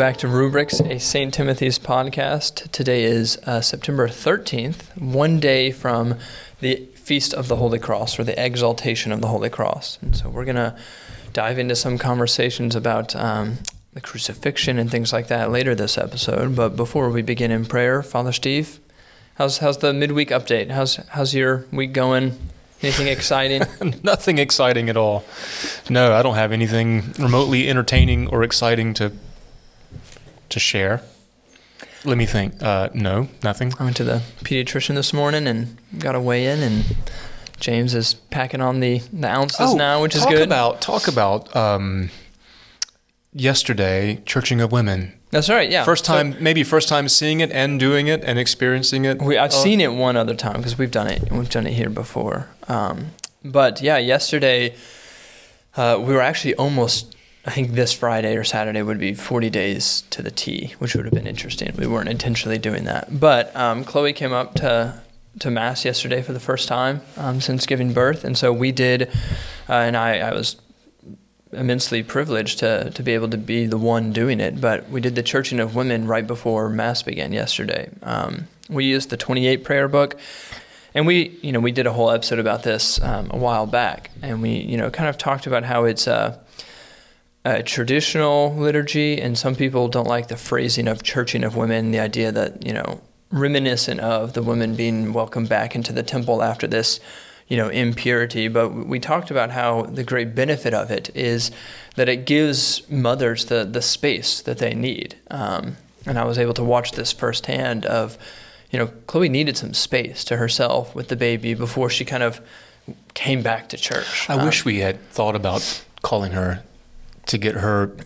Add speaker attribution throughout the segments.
Speaker 1: back to Rubrics, a St. Timothy's podcast. Today is uh, September 13th, one day from the Feast of the Holy Cross or the Exaltation of the Holy Cross. And so we're going to dive into some conversations about um, the crucifixion and things like that later this episode. But before we begin in prayer, Father Steve, how's, how's the midweek update? How's, how's your week going? Anything exciting?
Speaker 2: Nothing exciting at all. No, I don't have anything remotely entertaining or exciting to to share. Let me think. Uh, no, nothing.
Speaker 1: I went to the pediatrician this morning and got a weigh in, and James is packing on the, the ounces
Speaker 2: Oh,
Speaker 1: now, which is good.
Speaker 2: About talk about um, yesterday, churching of women.
Speaker 1: That's right. Yeah.
Speaker 2: First
Speaker 1: So
Speaker 2: time, maybe first time seeing it and doing it and experiencing it.
Speaker 1: we, I've
Speaker 2: Oh,
Speaker 1: seen it one other time because we've done it. We've done it here before. Um, but yeah, yesterday uh, we were actually almost. I think this Friday or Saturday would be 40 days to the T, which would have been interesting. We weren't intentionally doing that, but um, Chloe came up to to mass yesterday for the first time um, since giving birth, and so we did. Uh, and I, I was immensely privileged to, to be able to be the one doing it. But we did the Churching of Women right before Mass began yesterday. Um, we used the 28 prayer book. And we, you know, we did a whole episode about this um, a while back, and we, you know, kind of talked about how it's a, a traditional liturgy, and some people don't like the phrasing of churching of women, the idea that you know, reminiscent of the women being welcomed back into the temple after this, you know, impurity. But we talked about how the great benefit of it is that it gives mothers the the space that they need. Um, and I was able to watch this firsthand of, you know, Chloe needed some space to herself with the baby before she kind of came back to church.
Speaker 2: I
Speaker 1: Um,
Speaker 2: wish we had thought about calling her to get her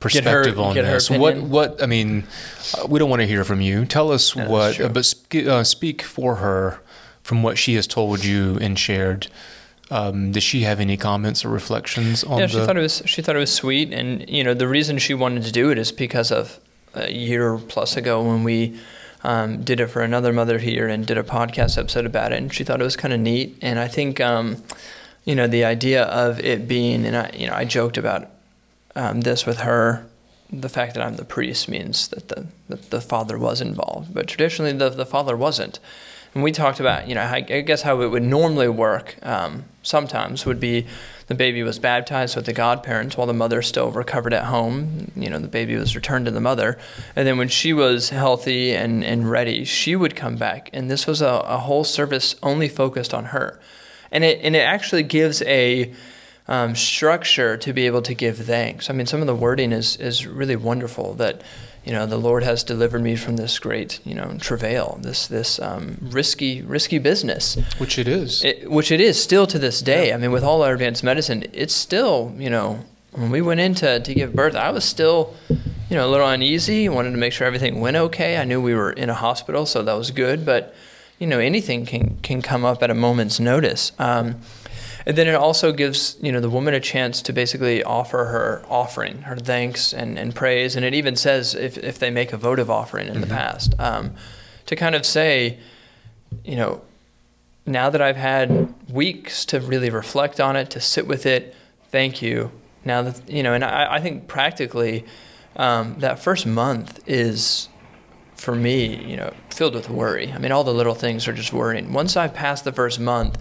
Speaker 2: perspective on
Speaker 1: get her
Speaker 2: this. What? What? I mean, uh, we don't want to hear from you. Tell us
Speaker 1: No,
Speaker 2: what,
Speaker 1: true.
Speaker 2: but sp- uh, speak for her from what she has told you and shared. Um, does she have any comments or reflections on
Speaker 1: yeah,
Speaker 2: the?
Speaker 1: she thought it was she thought it was sweet, and you know the reason she wanted to do it is because of a year plus ago when we um, did it for another mother here and did a podcast episode about it, and she thought it was kind of neat. And I think um, you know the idea of it being, and I you know I joked about um, this with her. The fact that I'm the priest means that the that the father was involved, but traditionally the the father wasn't. And we talked about, you know, I I guess how it would normally work um, sometimes would be the baby was baptized with the godparents while the mother still recovered at home. You know, the baby was returned to the mother. And then when she was healthy and, and ready, she would come back. And this was a, a whole service only focused on her. And it, and it actually gives a um, structure to be able to give thanks. I mean, some of the wording is, is really wonderful that, you know, the Lord has delivered me from this great, you know, travail, this, this um, risky, risky business.
Speaker 2: which it is.
Speaker 1: It, which it is still to this day. I mean, with all our advanced medicine, it's still, you know, when we went in to, to give birth, I was still, you know, a little uneasy. Wanted to make sure everything went okay. I knew we were in a hospital, so that was good. But, you know, anything can can come up at a moment's notice. Um, and then it also gives, you know, the woman a chance to basically offer her offering, her thanks and, and praise. And it even says if, if they make a votive offering in the past, um, to kind of say, you know, now that I've had weeks to really reflect on it, to sit with it, thank you. Now that you know, and I, I think practically um, that first month is for me, you know, filled with worry. I mean, all the little things are just worrying. Once I pass the first month,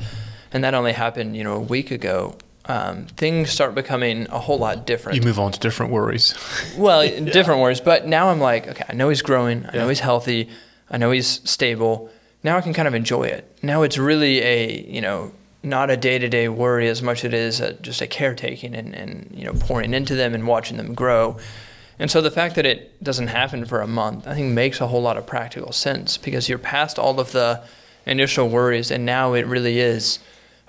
Speaker 1: and that only happened, you know, a week ago, um, things start becoming a whole lot different.
Speaker 2: you move on to different worries.
Speaker 1: Well, different worries, but now I'm like, okay, I know he's growing. I know he's healthy. I know he's stable. Now I can kind of enjoy it. Now it's really a, you know, not a day to day worry as much as it is a, just a caretaking and, and, you know, pouring into them and watching them grow. And so the fact that it doesn't happen for a month, I think makes a whole lot of practical sense because you're past all of the initial worries and now it really is,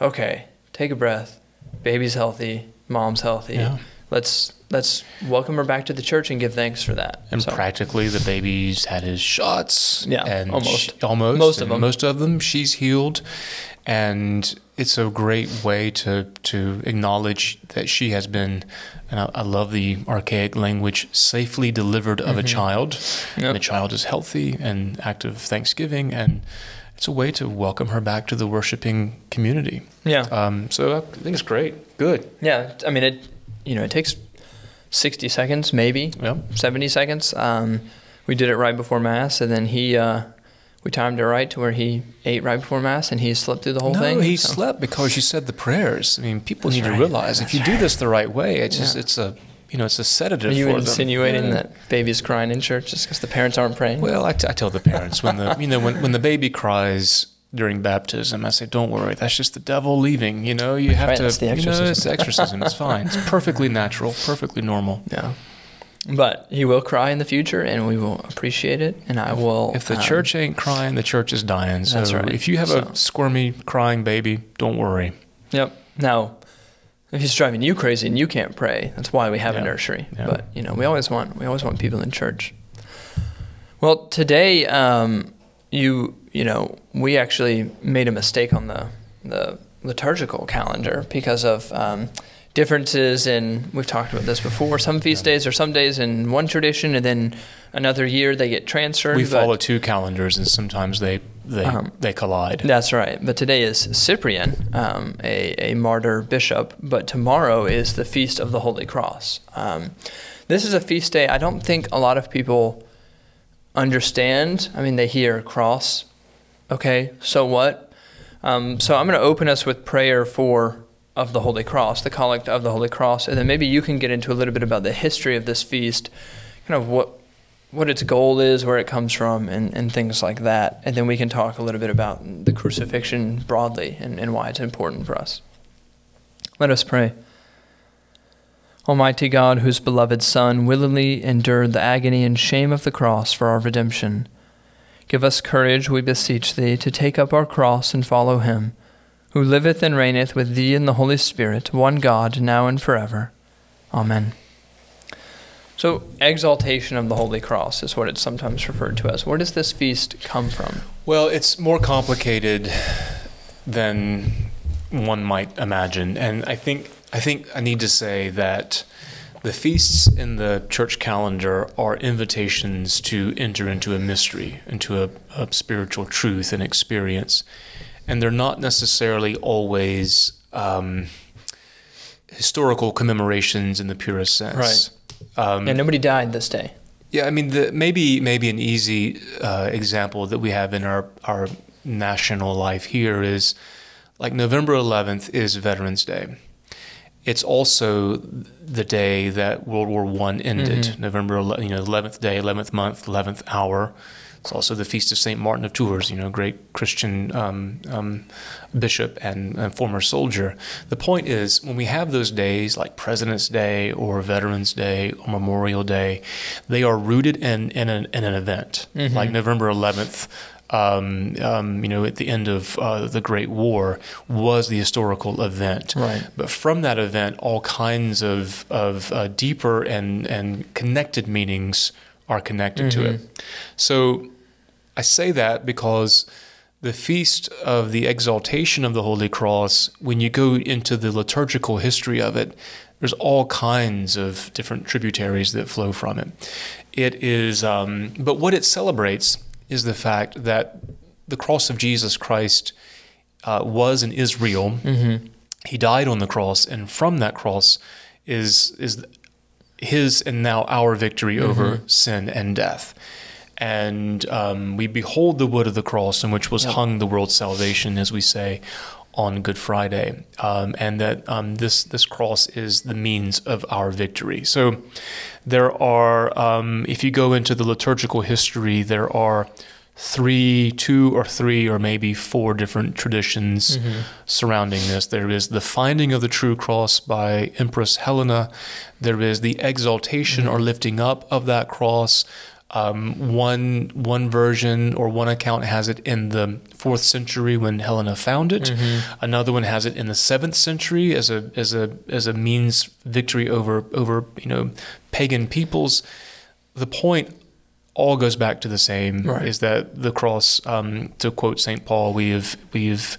Speaker 1: okay, take a breath. Baby's healthy. Mom's healthy
Speaker 2: Yeah.
Speaker 1: let's let's welcome her back to the church and give thanks for that.
Speaker 2: And
Speaker 1: So,
Speaker 2: practically, the baby's had his shots.
Speaker 1: Yeah,
Speaker 2: and
Speaker 1: almost.
Speaker 2: she- almost,
Speaker 1: Most of them.
Speaker 2: Most of them, she's healed, and it's a great way to to acknowledge that she has been. And I, I love the archaic language, safely delivered of a child,
Speaker 1: Mm-hmm. Yep.
Speaker 2: and the child is healthy and act of thanksgiving, and it's a way to welcome her back to the worshiping community.
Speaker 1: yeah,
Speaker 2: Um, so I think it's great. Good.
Speaker 1: yeah. I mean, it you know it takes 60 seconds, maybe
Speaker 2: Yep.
Speaker 1: 70 seconds. Um, we did it right before mass, and then he uh, we timed it right to where he ate right before mass, and he slept through the whole
Speaker 2: no,
Speaker 1: thing.
Speaker 2: he
Speaker 1: so-
Speaker 2: slept because you said the prayers. I mean, people
Speaker 1: That's
Speaker 2: need
Speaker 1: right.
Speaker 2: to realize if you do this the right way, it's just it's a you know it's a sedative
Speaker 1: Are you insinuating
Speaker 2: Yeah.
Speaker 1: that babies crying in church just because the parents aren't praying?
Speaker 2: Well, I, t- I tell the parents when the you know when, when the baby cries during baptism, I say, "Don't worry, that's just the devil leaving." You know, you have
Speaker 1: Right,
Speaker 2: to.
Speaker 1: that's the
Speaker 2: You know, it's the exorcism. It's fine. It's perfectly natural, perfectly normal.
Speaker 1: yeah. But he will cry in the future, and we will appreciate it. And I will.
Speaker 2: If the
Speaker 1: um,
Speaker 2: church ain't crying, the church is dying. So
Speaker 1: That's right.
Speaker 2: if you have
Speaker 1: So-
Speaker 2: a squirmy, crying baby, don't worry.
Speaker 1: Yep. Now, if he's driving you crazy and you can't pray, that's why we have
Speaker 2: Yeah.
Speaker 1: a nursery.
Speaker 2: Yeah.
Speaker 1: But you know, we always want we always want people in church. Well, today, um, you you know, we actually made a mistake on the the liturgical calendar because of um, differences in. We've talked about this before. Some feast days are some days in one tradition, and then another year they get transferred.
Speaker 2: We follow two calendars, and sometimes they they
Speaker 1: Um,
Speaker 2: they collide.
Speaker 1: That's right. But today is Cyprian, um, a, a martyr bishop, but tomorrow is the Feast of the Holy Cross. Um, this is a feast day I don't think a lot of people understand. I mean, they hear cross, okay, so what? Um, so I'm going to open us with prayer for of the Holy Cross, the collect of the Holy Cross, and then maybe you can get into a little bit about the history of this feast, kind of what what its goal is, where it comes from, and, and things like that. And then we can talk a little bit about the crucifixion broadly and, and why it's important for us. Let us pray. Almighty God, whose beloved Son willingly endured the agony and shame of the cross for our redemption, give us courage, we beseech Thee, to take up our cross and follow Him, who liveth and reigneth with Thee in the Holy Spirit, one God, now and forever. Amen. So, exaltation of the Holy Cross is what it's sometimes referred to as. Where does this feast come from?
Speaker 2: Well, it's more complicated than one might imagine, and I think I think I need to say that the feasts in the church calendar are invitations to enter into a mystery, into a, a spiritual truth and experience, and they're not necessarily always um, historical commemorations in the purest sense. Um,
Speaker 1: And nobody died this day.
Speaker 2: yeah, I mean, the, maybe maybe an easy uh, example that we have in our our national life here is like November 11th is Veterans Day. It's also the day that World War One ended. November, you know, 11th day, 11th month, 11th hour. It's also the feast of Saint Martin of Tours. You know, great Christian um, um, bishop and, and former soldier. The point is, when we have those days like President's Day or Veterans Day or Memorial Day, they are rooted in in an, in an event like November 11th. Um, um, you know, at the end of uh, the Great War, was the historical event.
Speaker 1: Right.
Speaker 2: But from that event, all kinds of of uh, deeper and and connected meanings are connected to it. So I say that because the feast of the exaltation of the Holy Cross, when you go into the liturgical history of it, there's all kinds of different tributaries that flow from it. It is, um, but what it celebrates is the fact that the cross of Jesus Christ uh, was and is real. He died on the cross, and from that cross is is his and now our victory over sin and death. And um, we behold the wood of the cross in which was hung the world's salvation, as we say on Good Friday, um, and that um, this this cross is the means of our victory. So there are, um, if you go into the liturgical history, there are three, two or three, or maybe four different traditions surrounding this. There is the finding of the true cross by Empress Helena. There is the exaltation or lifting up of that cross. Um, one one version or one account has it in the fourth century when Helena found it. Another one has it in the seventh century as a as a as a means victory over over you know pagan peoples. The point all goes back to the same
Speaker 1: Right.
Speaker 2: is that the cross um, to quote st paul we have we've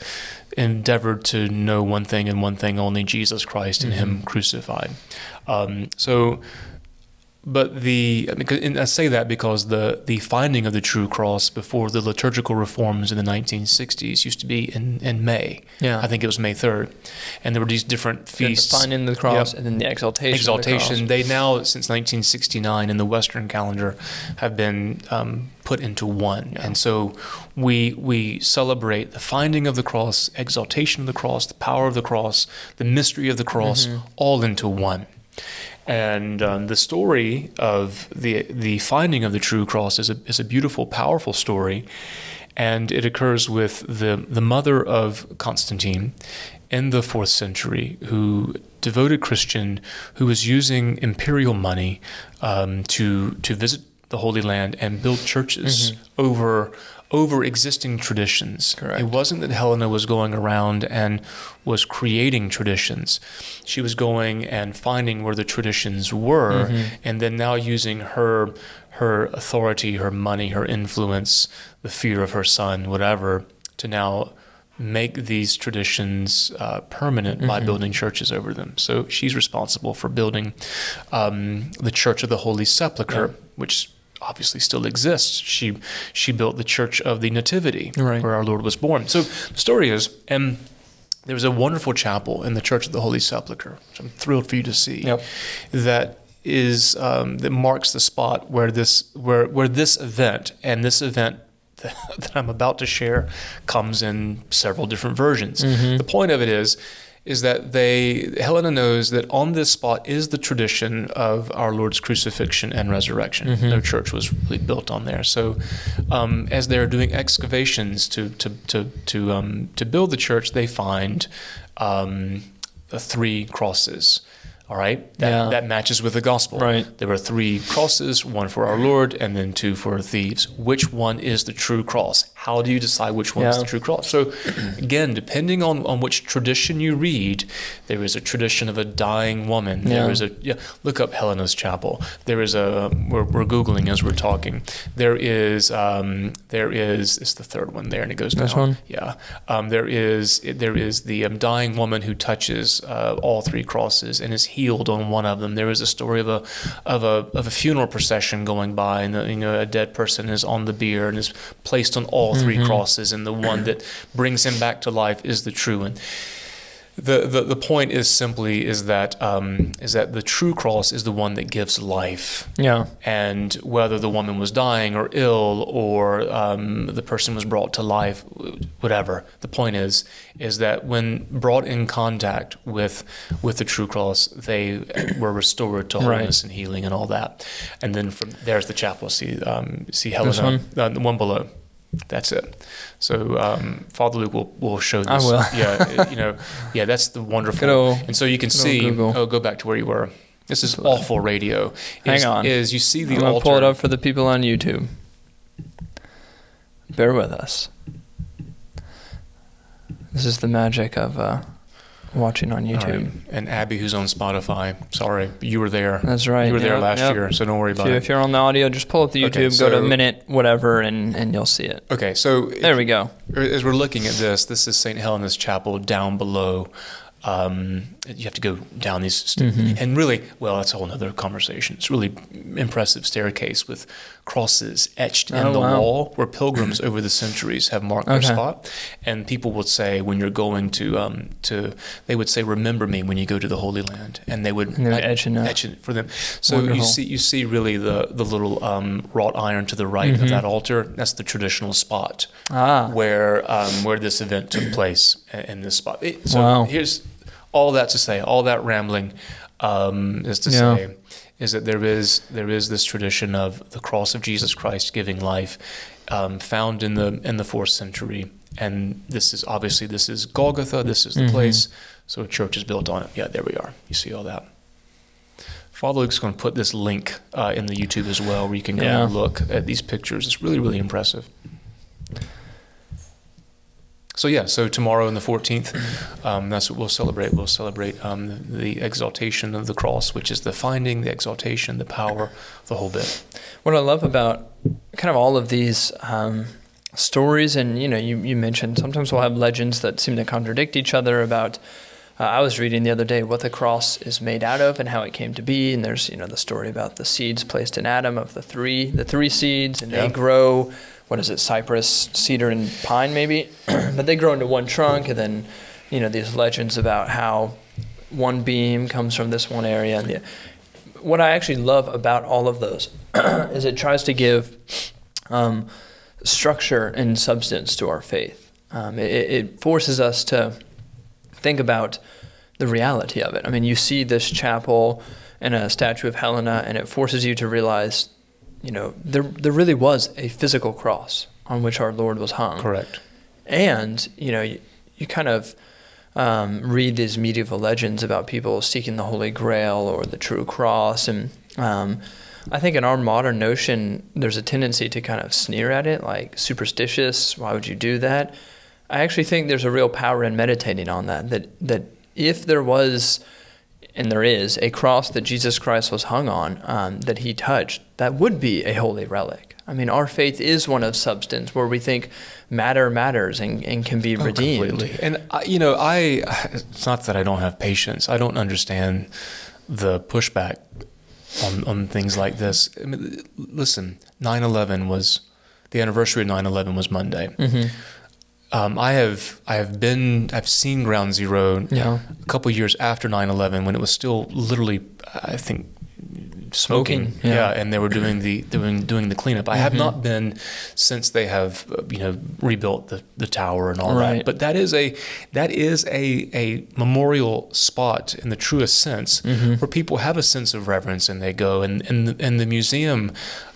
Speaker 2: endeavored to know one thing and one thing only jesus christ and him crucified um, so but the and I say that because the the finding of the true cross before the liturgical reforms in the 1960s used to be in in May.
Speaker 1: Yeah.
Speaker 2: I think it was May 3rd, and there were these different
Speaker 1: The
Speaker 2: feasts.
Speaker 1: finding the cross
Speaker 2: Yep.
Speaker 1: and then the exaltation. the
Speaker 2: Exaltation.
Speaker 1: cross.
Speaker 2: They now, since 1969, in the Western calendar, have been um, put into one,
Speaker 1: Yeah.
Speaker 2: and so we we celebrate the finding of the cross, exaltation of the cross, the power of the cross, the mystery of the cross,
Speaker 1: Mhm.
Speaker 2: all into one. And um, the story of the the finding of the true cross is a is a beautiful, powerful story, and it occurs with the the mother of Constantine in the fourth century, who devoted Christian, who was using imperial money um, to to visit the Holy Land and build churches
Speaker 1: Mhm.
Speaker 2: over over existing traditions.
Speaker 1: Correct.
Speaker 2: It wasn't that Helena was going around and was creating traditions. She was going and finding where the traditions were
Speaker 1: Mhm.
Speaker 2: and then now using her her authority, her money, her influence, the fear of her son, whatever, to now make these traditions uh, permanent by
Speaker 1: Mhm.
Speaker 2: building churches over them. So she's responsible for building um, the Church of the Holy Sepulchre,
Speaker 1: Yeah.
Speaker 2: which obviously still exists. She she built the Church of the Nativity,
Speaker 1: Right.
Speaker 2: where our Lord was born. So the story is, and there was a wonderful chapel in the Church of the Holy Sepulchre, which I'm thrilled for you to see
Speaker 1: Yep.
Speaker 2: that is um, that marks the spot where this where where this event and this event that I'm about to share comes in several different versions.
Speaker 1: Mhm.
Speaker 2: The point of it is is that they Helena knows that on this spot is the tradition of our Lord's crucifixion and resurrection.
Speaker 1: Mhm.
Speaker 2: No church was really built on there. So um, as they're doing excavations to to to to um, to build the church, they find um, the three crosses. All right, that,
Speaker 1: Yeah.
Speaker 2: that matches with the gospel.
Speaker 1: Right.
Speaker 2: There were three crosses, one for our Lord, and then two for thieves. Which one is the true cross? How do you decide which one is the true cross? So, again, depending on, on which tradition you read, there is a tradition of a dying woman. There
Speaker 1: Yeah.
Speaker 2: is a yeah. Look up Helena's Chapel. There is a we're, we're googling as we're talking. There is um, there is it's the third one there, and it goes
Speaker 1: This one?
Speaker 2: Yeah. Um, there is there is the um, dying woman who touches uh, all three crosses and is healed on one of them. There is a story of a of a of a funeral procession going by, and the, you know a dead person is on the bier and is placed on all 3
Speaker 1: Mhm.
Speaker 2: crosses, and the one that brings him back to life is the true one. The, the, the point is simply is that um, is that the true cross is the one that gives life
Speaker 1: Yeah.
Speaker 2: and whether the woman was dying or ill or um, the person was brought to life, whatever. The point is, is that when brought in contact with with the true cross, they were restored to
Speaker 1: Right.
Speaker 2: and healing and all that. And then from there's the chapel. See, um, see Helena,
Speaker 1: one?
Speaker 2: Uh, the one below. That's it. So um, Father Luke will, will show this.
Speaker 1: I will.
Speaker 2: Yeah, you know, yeah, that's the wonderful.
Speaker 1: Old-
Speaker 2: and so you can see.
Speaker 1: Google.
Speaker 2: Oh, go back to where you were. This is awful radio.
Speaker 1: Hang
Speaker 2: Is-
Speaker 1: on.
Speaker 2: Is you see the
Speaker 1: I'm
Speaker 2: altar?
Speaker 1: pull it up for the people on YouTube. Bear with us. This is the magic of uh, watching on YouTube.
Speaker 2: right. And Abby, who's on Spotify. Sorry, you were there.
Speaker 1: That's right.
Speaker 2: You were there last
Speaker 1: yep.
Speaker 2: year, so don't worry
Speaker 1: If,
Speaker 2: about
Speaker 1: you,
Speaker 2: it.
Speaker 1: if you're on the audio, just pull up the
Speaker 2: Okay,
Speaker 1: YouTube, go to
Speaker 2: so-
Speaker 1: minute whatever, and, and you'll see it.
Speaker 2: Okay, so
Speaker 1: There we go.
Speaker 2: as we're looking at this, this is St. Helena's Chapel down below. Um, you have to go down these, st-
Speaker 1: Mhm.
Speaker 2: and really, well, that's a whole other conversation. It's really impressive staircase with crosses etched in
Speaker 1: Oh,
Speaker 2: the
Speaker 1: wow.
Speaker 2: wall, where pilgrims over the centuries have marked their spot. And people would say when you're going to um, to, they would say, "Remember me when you go to the Holy Land," and they would
Speaker 1: And they would
Speaker 2: et-
Speaker 1: etch in
Speaker 2: etch it for them. So you see, you see really the the little um, wrought iron to the right
Speaker 1: Mhm.
Speaker 2: of that altar. That's the traditional spot
Speaker 1: Ah,
Speaker 2: where um, where this event took place in this spot. It- so
Speaker 1: Wow.
Speaker 2: here's all that to say, all that rambling um, is to
Speaker 1: Yeah.
Speaker 2: say is that there is there is this tradition of the cross of Jesus Christ giving life, um, found in the in the fourth century, and this is obviously this is Golgotha. This is the
Speaker 1: Mhm.
Speaker 2: place. So a church is built on it. Yeah, there we are. You see all that. Father Luke's going to put this link uh, in the YouTube as well, where you can go
Speaker 1: Yeah.
Speaker 2: and look at these pictures. It's really, really impressive. So yeah, so tomorrow on the 14th, um, that's what we'll celebrate. We'll celebrate um, the, the exaltation of the cross, which is the finding, the exaltation, the power, the whole bit.
Speaker 1: what I love about kind of all of these um, stories, and you know, you, you mentioned sometimes we'll have legends that seem to contradict each other about uh, I was reading the other day what the cross is made out of and how it came to be, and there's you know the story about the seeds placed in Adam of the three the three seeds, and
Speaker 2: Yeah.
Speaker 1: they grow. What is it? Cypress, cedar, and pine, maybe. but they grow into one trunk, and then you know these legends about how one beam comes from this one area, and the, what I actually love about all of those is it tries to give um, structure and substance to our faith. Um, it, it forces us to think about the reality of it. I mean, you see this chapel and a statue of Helena, and it forces you to realize, you know, there there really was a physical cross on which our Lord was hung.
Speaker 2: Correct.
Speaker 1: And you know, you, you kind of um, read these medieval legends about people seeking the Holy Grail or the true cross, and um, I think in our modern notion, there's a tendency to kind of sneer at it, like superstitious. Why would you do that? I actually think there's a real power in meditating on that. That that if there was, and there is, a cross that Jesus Christ was hung on, um, that He touched, that would be a holy relic. I mean, our faith is one of substance, where we think matter matters and, and can be redeemed.
Speaker 2: Oh, Completely. And I, you know, I it's not that I don't have patience. I don't understand the pushback on on things like this. I mean, listen, 9/11 was the anniversary of 9/11 was Monday.
Speaker 1: Mm-hmm.
Speaker 2: Um, I have I have been I've seen Ground Zero
Speaker 1: Yeah.
Speaker 2: a couple years after 9/11 when it was still literally I think smoking,
Speaker 1: Smoking, yeah.
Speaker 2: and they were doing the doing doing the cleanup. I have
Speaker 1: Mhm.
Speaker 2: not been since they have uh, you know rebuilt the, the tower and all
Speaker 1: Right.
Speaker 2: that. But that is a that is a a memorial spot in the truest sense
Speaker 1: Mhm.
Speaker 2: where people have a sense of reverence and they go and and the, and the museum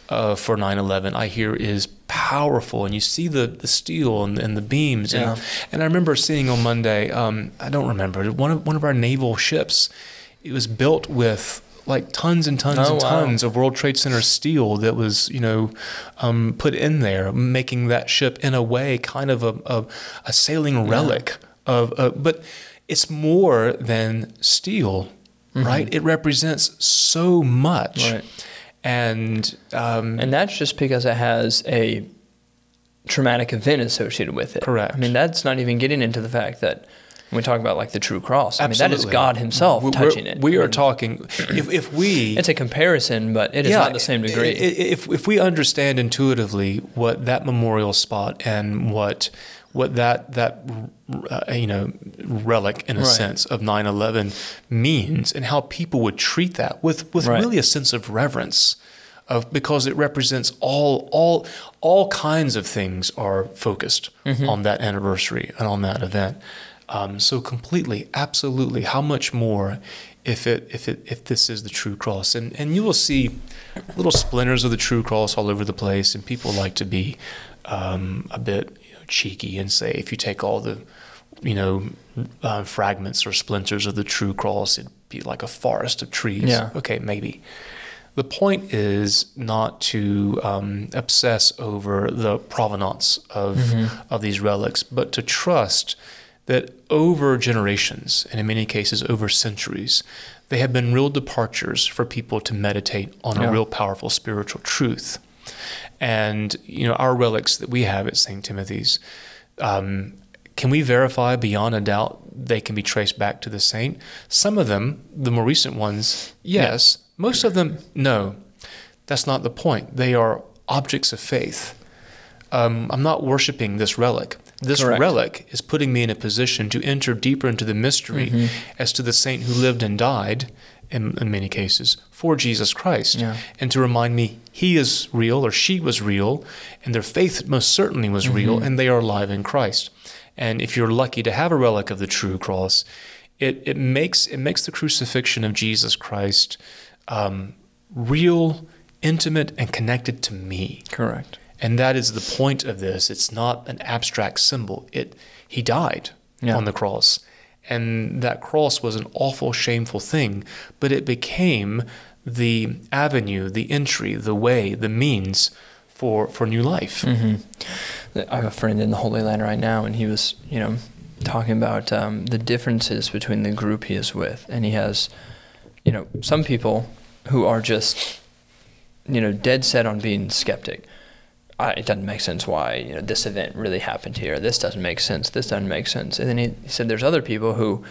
Speaker 2: uh, for 9/11 I hear is powerful and you see the the steel and, and the beams and
Speaker 1: Yeah.
Speaker 2: and I remember seeing on Monday, um, I don't remember, one of one of our naval ships, it was built with like tons and tons
Speaker 1: Oh,
Speaker 2: and
Speaker 1: wow.
Speaker 2: tons of World Trade Center steel that was, you know, um, put in there, making that ship in a way kind of a, a, a sailing relic of, uh, but it's more than steel, right? It represents so much.
Speaker 1: Mm-hmm. Right.
Speaker 2: And, um,
Speaker 1: And that's just because it has a traumatic event associated with it.
Speaker 2: Correct.
Speaker 1: I mean, that's not even getting into the fact that when we talk about like the true cross, I mean, that is God Himself
Speaker 2: we're-
Speaker 1: touching it.
Speaker 2: We
Speaker 1: I
Speaker 2: are
Speaker 1: mean,
Speaker 2: talking, if, if we.
Speaker 1: It's a comparison, but it is not the same degree.
Speaker 2: i- i- If if we understand intuitively what that memorial spot and what what that that uh, you know relic in a
Speaker 1: Right.
Speaker 2: sense of 9/11 means and how people would treat that with with
Speaker 1: Right.
Speaker 2: really a sense of reverence of because it represents all all all kinds of things are focused
Speaker 1: Mm-hmm.
Speaker 2: on that anniversary and on that event. Um, so completely, absolutely. How much more if it if it if this is the true cross? And and you will see little splinters of the true cross all over the place, and people like to be um, a bit cheeky and say if you take all the you know uh, fragments or splinters of the true cross, it'd be like a forest of trees.
Speaker 1: Yeah.
Speaker 2: Okay, maybe. The point is not to um, obsess over the provenance of of these relics, but to trust that over generations, and in many cases over centuries, they have been real departures for people to meditate on
Speaker 1: Yeah.
Speaker 2: a real powerful spiritual truth. And you know, our relics that we have at St. Timothy's, um, can we verify beyond a doubt they can be traced back to the saint? Some of them, the more recent ones, yes. Most of them, no. That's not the point. They are objects of faith. Um, I'm not worshiping this relic. This
Speaker 1: Correct.
Speaker 2: relic is putting me in a position to enter deeper into the mystery
Speaker 1: Mm-hmm.
Speaker 2: as to the saint who lived and died, in, in many cases, for Jesus Christ,
Speaker 1: Yeah.
Speaker 2: and to remind me he is real or she was real, and their faith most certainly was real,
Speaker 1: Mm-hmm.
Speaker 2: and they are alive in Christ. And if you're lucky to have a relic of the true cross, it, it makes it makes the crucifixion of Jesus Christ um, real, intimate, and connected to me.
Speaker 1: Correct.
Speaker 2: And that is the point of this. It's not an abstract symbol. It he died
Speaker 1: Yeah.
Speaker 2: on the cross. And that cross was an awful, shameful thing, but it became the avenue, the entry, the way, the means for for new life.
Speaker 1: hmm I have a friend in the Holy Land right now, and he was, you know, talking about um, the differences between the group he is with, and he has, you know, some people who are just, you know, dead set on being skeptic. I, it doesn't make sense why you know this event really happened here. This doesn't make sense. This doesn't make sense. And then he, he said there's other people who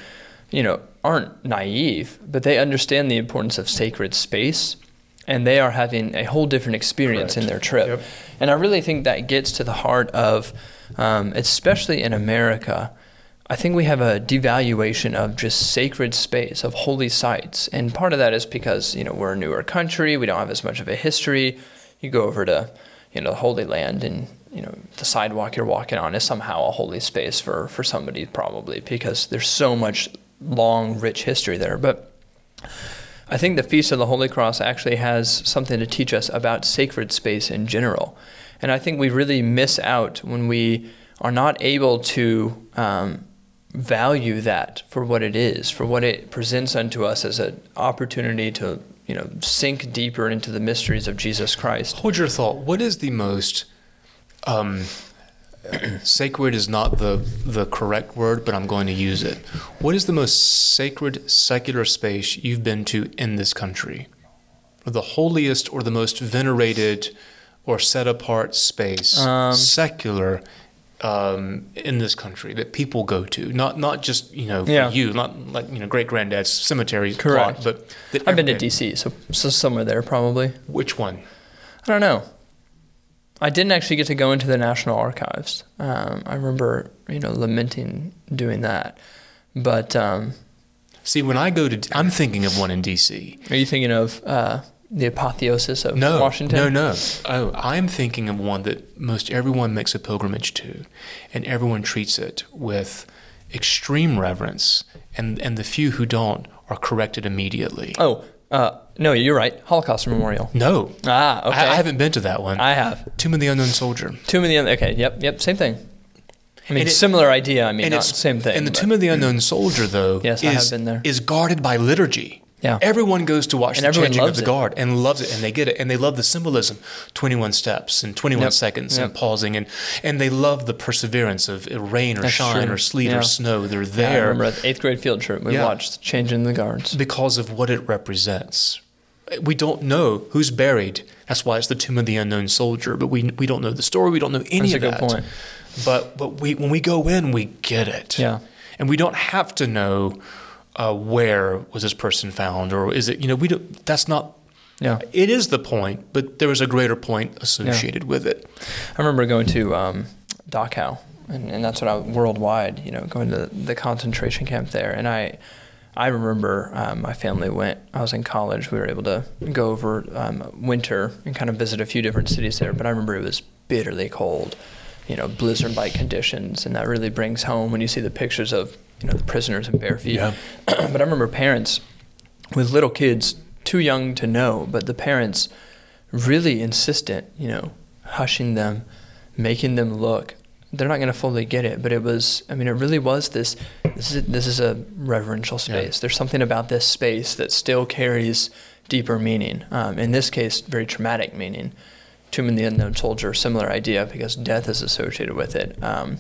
Speaker 1: you know, aren't naive, but they understand the importance of sacred space and they are having a whole different experience
Speaker 2: Correct.
Speaker 1: in their trip.
Speaker 2: Yep.
Speaker 1: And I really think that gets to the heart of, um, especially in America, I think we have a devaluation of just sacred space, of holy sites. And part of that is because, you know, we're a newer country, we don't have as much of a history. You go over to, you know, the Holy Land and, you know, the sidewalk you're walking on is somehow a holy space for, for somebody probably because there's so much long, rich history there. But I think the Feast of the Holy Cross actually has something to teach us about sacred space in general. And I think we really miss out when we are not able to um, value that for what it is, for what it presents unto us as an opportunity to, you know, sink deeper into the mysteries of Jesus Christ.
Speaker 2: Hold your thought. What is the most um, sacred is not the the correct word, but I'm going to use it. What is the most sacred secular space you've been to in this country? Or the holiest or the most venerated or set apart space,
Speaker 1: Um,
Speaker 2: secular, um, in this country that people go to? Not not just you know for
Speaker 1: Yeah.
Speaker 2: you, not like you know great granddad's cemetery
Speaker 1: Correct.
Speaker 2: plot, but
Speaker 1: I've been to DC, so, so somewhere there probably.
Speaker 2: Which one?
Speaker 1: I don't know. I didn't actually get to go into the National Archives. Um, I remember, you know, lamenting doing that. But um,
Speaker 2: See, when I go to, I'm thinking of one in D.C.
Speaker 1: are you thinking of uh, the apotheosis of
Speaker 2: No,
Speaker 1: Washington?
Speaker 2: no, no. Oh, I'm thinking of one that most everyone makes a pilgrimage to, and everyone treats it with extreme reverence, and and the few who don't are corrected immediately.
Speaker 1: Oh, uh, no, you're right. Holocaust Memorial.
Speaker 2: No,
Speaker 1: Ah, okay.
Speaker 2: I, I haven't been to that one.
Speaker 1: I have.
Speaker 2: Tomb of the Unknown Soldier.
Speaker 1: Tomb of the Unknown. Okay, yep, yep, same thing. I mean,
Speaker 2: it-
Speaker 1: similar idea. I mean, not same thing.
Speaker 2: And the
Speaker 1: but-
Speaker 2: Tomb of the Unknown Soldier, though,
Speaker 1: Yes,
Speaker 2: is,
Speaker 1: I have been there.
Speaker 2: is guarded by liturgy.
Speaker 1: Yeah.
Speaker 2: Everyone goes to watch
Speaker 1: And
Speaker 2: the changing of
Speaker 1: loves
Speaker 2: the
Speaker 1: it.
Speaker 2: guard and loves it, and they get it, and they love the symbolism, twenty-one steps and twenty-one
Speaker 1: Yep.
Speaker 2: seconds, and pausing, and and they love the perseverance of uh, rain or
Speaker 1: That's
Speaker 2: shine
Speaker 1: true.
Speaker 2: or sleet
Speaker 1: Yeah.
Speaker 2: or snow. They're
Speaker 1: Yeah, I
Speaker 2: there
Speaker 1: remember the eighth grade field trip, we
Speaker 2: Yeah.
Speaker 1: watched Changing the Guards.
Speaker 2: because of what it represents. We don't know who's buried. That's why it's the tomb of the unknown soldier. But we we don't know the story. We don't know any
Speaker 1: That's a
Speaker 2: of
Speaker 1: good
Speaker 2: that.
Speaker 1: point.
Speaker 2: But but we when we go in, we get it.
Speaker 1: Yeah.
Speaker 2: and we don't have to know uh, where was this person found or is it you know we don't. That's not.
Speaker 1: Yeah.
Speaker 2: It is the point, but there is a greater point associated with it.
Speaker 1: I remember going to um, Dachau, and, and that's what I worldwide, you know, going to the concentration camp there. And I, I remember um, my family went. I was in college. We were able to go over um, winter and kind of visit a few different cities there. But I remember it was bitterly cold, you know, blizzard-like conditions, and that really brings home when you see the pictures of you know the prisoners in bare feet.
Speaker 2: Yeah.
Speaker 1: but I remember parents with little kids, too young to know, but the parents really insistent, you know, hushing them, making them look. They're not going to fully get it, but it was. I mean, it really was this. This is this is a reverential space. There's something about this space that still carries deeper meaning. Um, in this case, very traumatic meaning. Tomb of the Unknown Soldier, similar idea because death is associated with it. Um,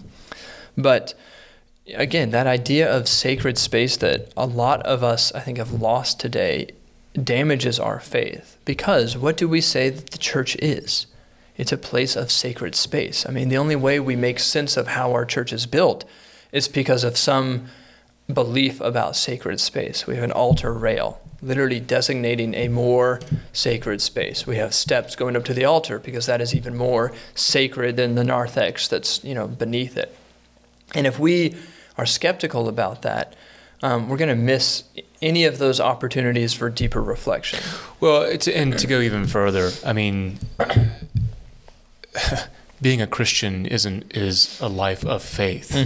Speaker 1: but again, that idea of sacred space that a lot of us, I think, have lost today damages our faith. Because what do we say that the church is? It's a place of sacred space. I mean, the only way we make sense of how our church is built is because of some belief about sacred space. We have an altar rail, literally designating a more sacred space. We have steps going up to the altar because that is even more sacred than the narthex that's you know beneath it. And if we are skeptical about that, um, we're going to miss any of those opportunities for deeper reflection.
Speaker 2: Well, it's, and to go even further, I mean, being a Christian isn't is a life of faith,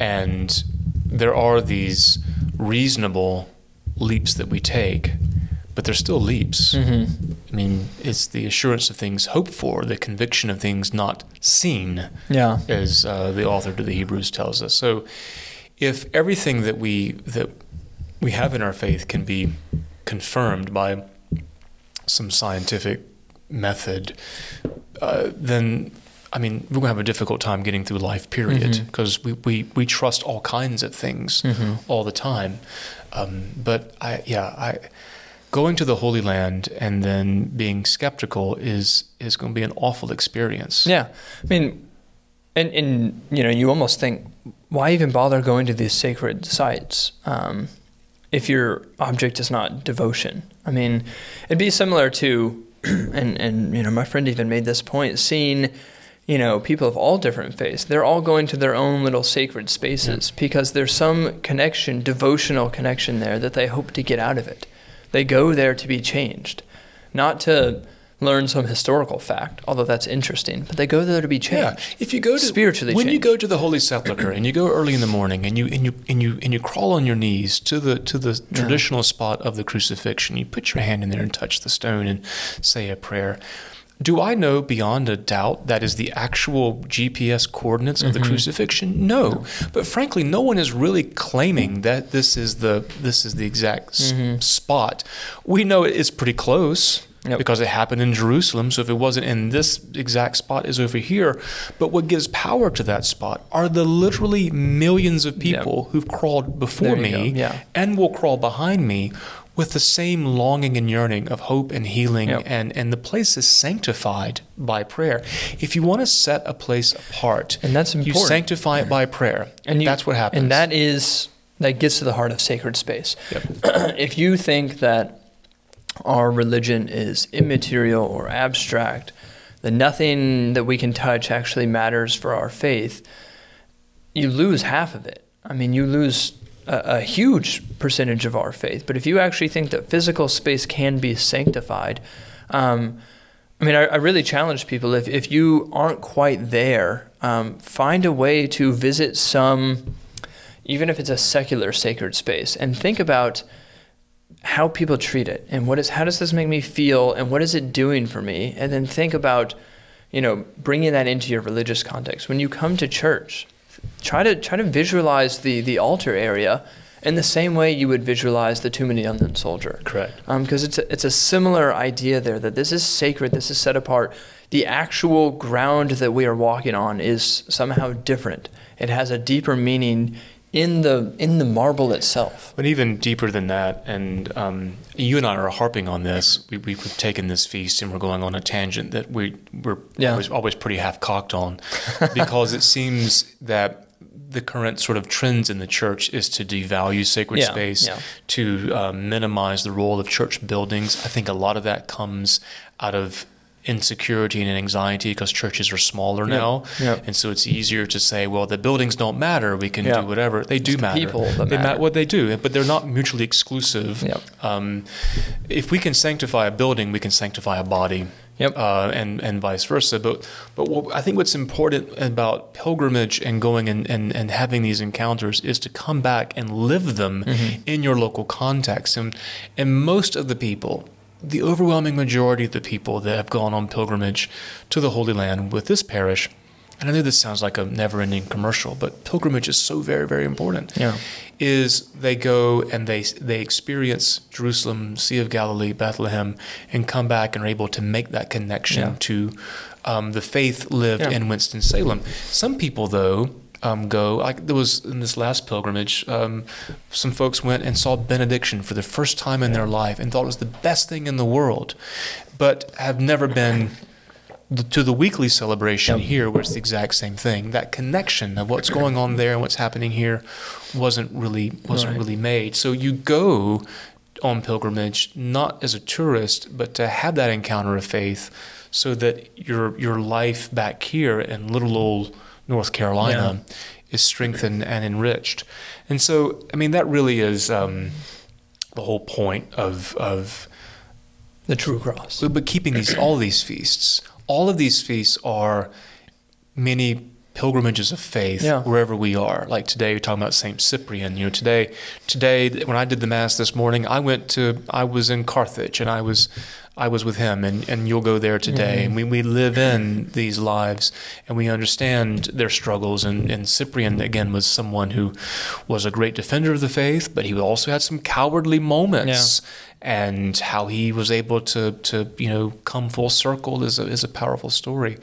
Speaker 2: and there are these reasonable leaps that we take, but they're still leaps.
Speaker 1: Mm-hmm.
Speaker 2: I mean, it's the assurance of things hoped for, the conviction of things not seen,
Speaker 1: Yeah.
Speaker 2: as uh, the author to the Hebrews tells us. So, if everything that we that we have in our faith can be confirmed by some scientific method, uh, then I mean we're going to have a difficult time getting through life. Period, because we, we we trust all kinds of things
Speaker 1: Mhm.
Speaker 2: all the time. Um, but I yeah I. Going to the Holy Land and then being skeptical is is going to be an awful experience.
Speaker 1: Yeah. I mean, and, and, you know, you almost think, why even bother going to these sacred sites um, if your object is not devotion? I mean, it'd be similar to, and and you know, my friend even made this point, seeing you know, people of all different faiths, they're all going to their own little sacred spaces yeah. because there's some connection, devotional connection there that they hope to get out of it. They go there to be changed, not to learn some historical fact, although that's interesting. But they go there to be changed.
Speaker 2: Yeah, if you go to
Speaker 1: spiritually,
Speaker 2: when
Speaker 1: changed.
Speaker 2: you go to the Holy Sepulchre and you go early in the morning and you and you and you and you crawl on your knees to the to the yeah. traditional spot of the crucifixion, you put your hand in there and touch the stone and say a prayer. Do I know beyond a doubt that is the actual GPS coordinates of mm-hmm. the crucifixion? No. no. But frankly, no one is really claiming that this is the this is the exact mm-hmm. spot. We know it's pretty close. Yep. Because it happened in Jerusalem. So if it wasn't in this exact spot, is over here. But what gives power to that spot are the literally millions of people yep. who've crawled before me
Speaker 1: yeah.
Speaker 2: and will crawl behind me with the same longing and yearning of hope and healing yep. and and the place is sanctified by prayer if you want to set a place apart
Speaker 1: and that's important.
Speaker 2: you sanctify it by prayer and you, that's what happens
Speaker 1: and that is that gets to the heart of sacred space
Speaker 2: yep.
Speaker 1: if you think that our religion is immaterial or abstract that nothing that we can touch actually matters for our faith you lose half of it i mean you lose a, a, huge percentage of our faith. But if you actually think that physical space can be sanctified, um, I mean, I, I, really challenge people if, if you aren't quite there, um, find a way to visit some, even if it's a secular sacred space, and think about how people treat it and what is how does this make me feel and what is it doing for me, and then think about, you know, bringing that into your religious context. When you come to church, try to try to visualize the the altar area in the same way you would visualize the tomb of the unknown soldier.
Speaker 2: Correct.
Speaker 1: Because um, it's a, it's a similar idea there that this is sacred, this is set apart. The actual ground that we are walking on is somehow different. It has a deeper meaning in the in the marble itself.
Speaker 2: But even deeper than that, and um, you and I are harping on this. We, we've taken this feast and we're going on a tangent that we we're yeah. always, always pretty half cocked on, because it seems that the current sort of trends in the church is to devalue sacred
Speaker 1: yeah,
Speaker 2: space,
Speaker 1: yeah.
Speaker 2: to um, minimize the role of church buildings. I think a lot of that comes out of insecurity and anxiety because churches are smaller now, and so it's easier to say, well, the buildings don't matter. We can do whatever. They
Speaker 1: it's
Speaker 2: do
Speaker 1: the
Speaker 2: matter.
Speaker 1: People that
Speaker 2: they
Speaker 1: matter.
Speaker 2: what they do, but they're not mutually exclusive. Um, if we can sanctify a building, we can sanctify a body.
Speaker 1: Yep.
Speaker 2: Uh, and and vice versa. But but what, I think what's important about pilgrimage and going and, and, and having these encounters is to come back and live them
Speaker 1: mm-hmm.
Speaker 2: in your local context. And and most of the people the overwhelming majority of the people that have gone on pilgrimage to the Holy Land with this parish, and I know this sounds like a never ending commercial, but pilgrimage is so very, very important.
Speaker 1: Yeah.
Speaker 2: Is they go and they they experience Jerusalem, Sea of Galilee, Bethlehem, and come back and are able to make that connection
Speaker 1: yeah.
Speaker 2: to um, the faith lived
Speaker 1: yeah.
Speaker 2: in Winston Salem. Some people, though, um, go. Like there was in this last pilgrimage, um, some folks went and saw benediction for the first time in their life and thought it was the best thing in the world, but have never been to the weekly celebration
Speaker 1: yep.
Speaker 2: here, where it's the exact same thing. That connection of what's going on there and what's happening here wasn't really wasn't
Speaker 1: right.
Speaker 2: really made. So you go on pilgrimage not as a tourist, but to have that encounter of faith, so that your your life back here in little old North Carolina yeah. is strengthened and enriched. And so, I mean, that really is um, the whole point of of
Speaker 1: the true cross.
Speaker 2: But keeping these all these feasts, all of these feasts are many pilgrimages of faith
Speaker 1: yeah.
Speaker 2: wherever we are. Like today, we're talking about Saint Cyprian. You know, today, today when I did the mass this morning, I went to I was in Carthage and I was I was with him, and, and you'll go there today. Mm-hmm. And we, we live in these lives, and we understand their struggles. And, and Cyprian, again, was someone who was a great defender of the faith, but he also had some cowardly moments.
Speaker 1: Yeah.
Speaker 2: And how he was able to, to you know, come full circle is a, is a powerful story.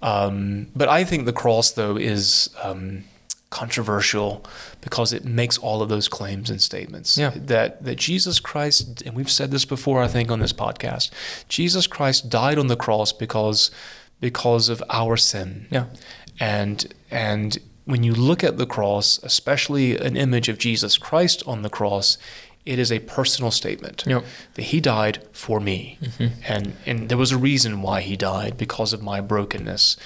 Speaker 2: Um, but I think the cross, though, is um, controversial because it makes all of those claims and statements.
Speaker 1: Yeah.
Speaker 2: That that Jesus Christ, and we've said this before, I think, on this podcast, Jesus Christ died on the cross because because of our sin.
Speaker 1: Yeah.
Speaker 2: And and when you look at the cross, especially an image of Jesus Christ on the cross, it is a personal statement
Speaker 1: Yep.
Speaker 2: that he died for me. Mm-hmm. And and there was a reason why he died because of my brokenness.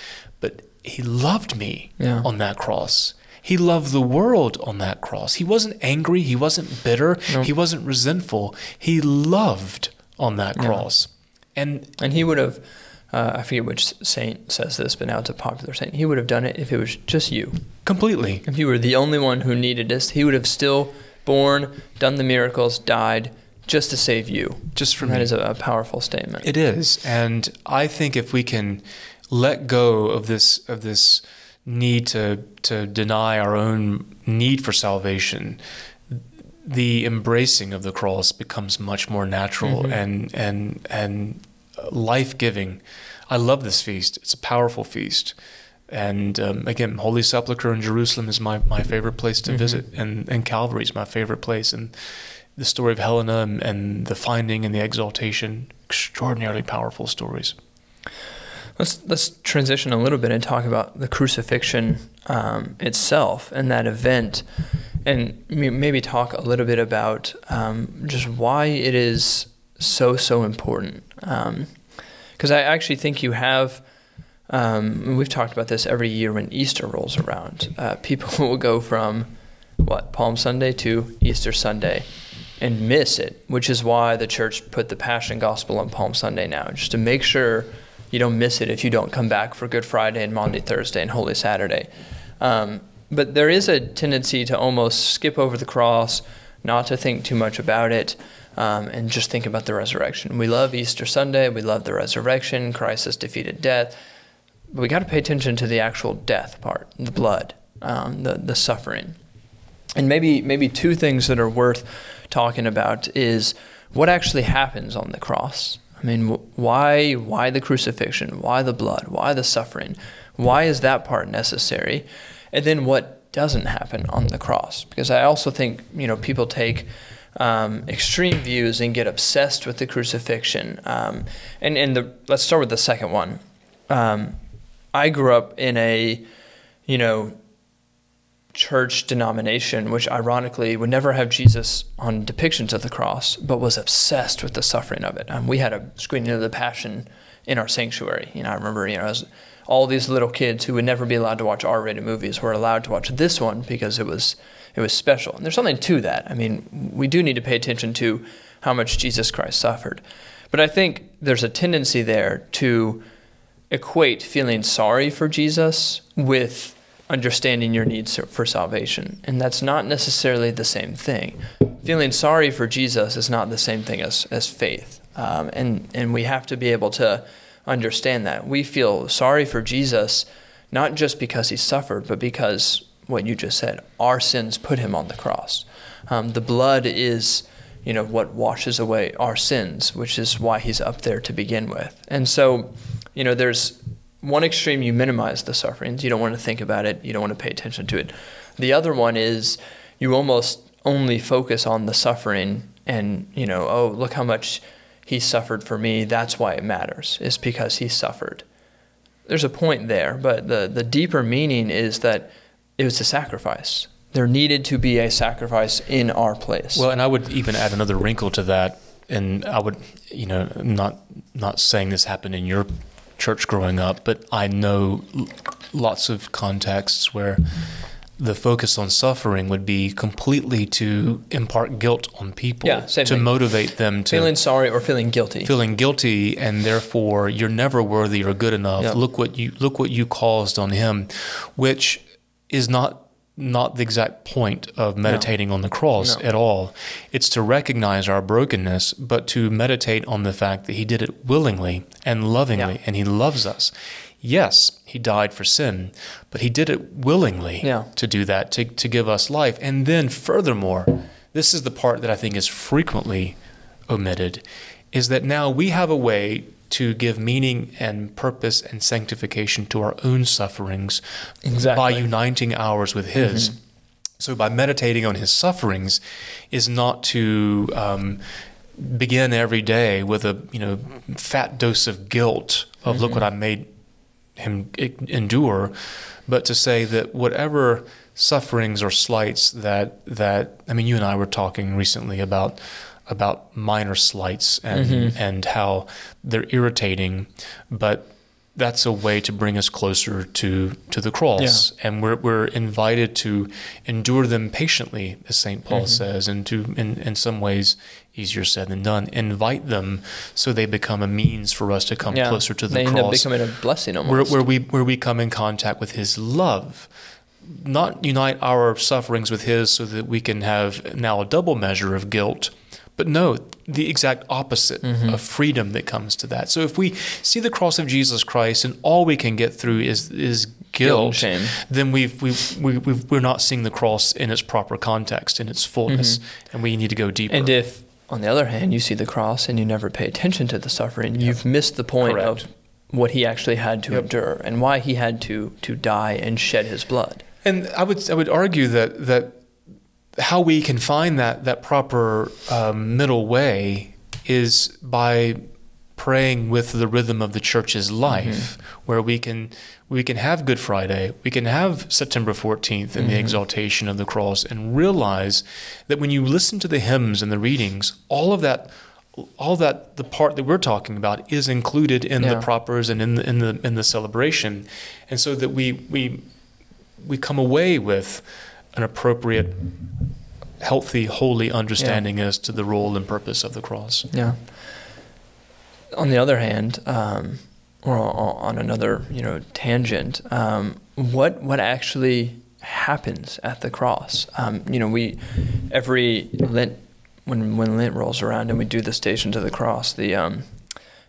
Speaker 2: But he loved me
Speaker 1: Yeah.
Speaker 2: on that cross. He loved the world on that cross. He wasn't angry, he wasn't bitter,
Speaker 1: No.
Speaker 2: he wasn't resentful. He loved on that
Speaker 1: Yeah.
Speaker 2: cross. And
Speaker 1: And he would have, uh, I forget which saint says this, but now it's a popular saint. He would have done it if it was just you.
Speaker 2: completely
Speaker 1: If you were the only one who needed this, he would have still born, done the miracles, died just to save you.
Speaker 2: just for
Speaker 1: And that
Speaker 2: me.
Speaker 1: is a, a powerful statement.
Speaker 2: It is, and I think if we can let go of this of this need to to deny our own need for salvation, the embracing of the cross becomes much more natural
Speaker 1: Mhm.
Speaker 2: and and and life giving. I love this feast. It's a powerful feast. And um, again, Holy Sepulchre in Jerusalem is my, my favorite place to
Speaker 1: Mhm.
Speaker 2: visit, and, and Calvary is my favorite place. And the story of Helena and, and the finding and the exaltation, extraordinarily powerful stories.
Speaker 1: Let's let's transition a little bit and talk about the crucifixion um, itself and that event, and maybe talk a little bit about um, just why it is so so important. Because I actually think you have. Um, we've talked about this every year when Easter rolls around. Uh, people will go from what Palm Sunday to Easter Sunday and miss it, which is why the church put the Passion Gospel on Palm Sunday now, just to make sure you don't miss it if you don't come back for Good Friday and Maundy Thursday and Holy Saturday. Um, but there is a tendency to almost skip over the cross, not to think too much about it, um, and just think about the resurrection. We love Easter Sunday, we love the resurrection, Christ has defeated death, but we got to pay attention to the actual death part, the blood, um, the the suffering, and maybe maybe two things that are worth talking about is what actually happens on the cross. I mean, why why the crucifixion? Why the blood? Why the suffering? Why is that part necessary? And then what doesn't happen on the cross? Because I also think you know people take um, extreme views and get obsessed with the crucifixion. Um, and and the let's start with the second one. Um, I grew up in a, you know, church denomination, which ironically would never have Jesus on depictions of the cross, but was obsessed with the suffering of it. Um, we had a screening of the Passion in our sanctuary. You know, I remember, you know, as all these little kids who would never be allowed to watch R-rated movies were allowed to watch this one because it was it was special. And there's something to that. I mean, we do need to pay attention to how much Jesus Christ suffered. But I think there's a tendency there to equate feeling sorry for Jesus with understanding your needs for salvation. And that's not necessarily the same thing. Feeling sorry for Jesus is not the same thing as, as faith. Um, and, and we have to be able to understand that. We feel sorry for Jesus not just because he suffered, but because what you just said, our sins put him on the cross. Um, the blood is, you know, what washes away our sins, which is why he's up there to begin with. And so, you know, there's one extreme you minimize the sufferings. You don't want to think about it. You don't want to pay attention to it. The other one is you almost only focus on the suffering and, you know, oh, look how much he suffered for me. That's why it matters. It's because he suffered. There's a point there, but the, the deeper meaning is that it was a sacrifice. There needed to be a sacrifice in our place.
Speaker 2: Well, and I would even add another wrinkle to that, and I would, you know, not not saying this happened in your church growing up, but I know lots of contexts where the focus on suffering would be completely to impart guilt on people,
Speaker 1: Yeah,
Speaker 2: to
Speaker 1: thing.
Speaker 2: motivate them to
Speaker 1: feeling sorry or feeling guilty.
Speaker 2: feeling guilty and therefore you're never worthy or good enough. Look what you look what you caused on him, which is not not the exact point of meditating on the cross
Speaker 1: No.
Speaker 2: at all. It's to recognize our brokenness, but to meditate on the fact that he did it willingly and lovingly
Speaker 1: Yeah.
Speaker 2: and he loves us. Yes, he died for sin, but he did it willingly
Speaker 1: Yeah.
Speaker 2: to do that, to, to give us life. And then, furthermore, this is the part that I think is frequently omitted, is that now we have a way to give meaning and purpose and sanctification to our own sufferings
Speaker 1: Exactly.
Speaker 2: by uniting ours with His.
Speaker 1: Mm-hmm.
Speaker 2: So, by meditating on His sufferings, is not to um, begin every day with a you know fat dose of guilt of look what I made him endure, but to say that whatever sufferings or slights that that I mean, you and I were talking recently about about minor slights and
Speaker 1: Mhm.
Speaker 2: and how they're irritating, but that's a way to bring us closer to to the cross, and we're we're invited to endure them patiently, as Saint Paul
Speaker 1: Mhm.
Speaker 2: says, and to in in some ways easier said than done. Invite them so they become a means for us to come
Speaker 1: Yeah.
Speaker 2: closer to the
Speaker 1: they end up
Speaker 2: cross
Speaker 1: becoming a blessing
Speaker 2: where, where we where we come in contact with his love not unite our sufferings with his so that we can have now a double measure of guilt but no the exact opposite
Speaker 1: Mhm.
Speaker 2: of freedom that comes to that so if we see the cross of jesus christ and all we can get through is is
Speaker 1: Guilt
Speaker 2: guilt,
Speaker 1: shame.
Speaker 2: then we've, we've, we, we've, we're not seeing the cross in its proper context, in its fullness, and we need to go deeper.
Speaker 1: Mm-hmm. And if, on the other hand, you see the cross and you never pay attention to the suffering, you've missed the point
Speaker 2: Correct.
Speaker 1: of what he actually had to
Speaker 2: Yep.
Speaker 1: endure and why he had to to die and shed his blood.
Speaker 2: And I would I would argue that that how we can find that that proper um, middle way is by praying with the rhythm of the church's life, where we can we can have Good Friday, we can have September 14th and the
Speaker 1: Mhm.
Speaker 2: exaltation of the cross, and realize that when you listen to the hymns and the readings, all of that. All that the part that we're talking about is included in the
Speaker 1: Yeah.
Speaker 2: propers and in the in the in the celebration, and so that we we we come away with an appropriate, healthy, holy understanding as to the role and purpose of the cross.
Speaker 1: Yeah. On the other hand, um, or on another, you know, tangent, um, what what actually happens at the cross? Um, you know, we every Lent when when Lent rolls around and we do the Stations of the Cross, the um,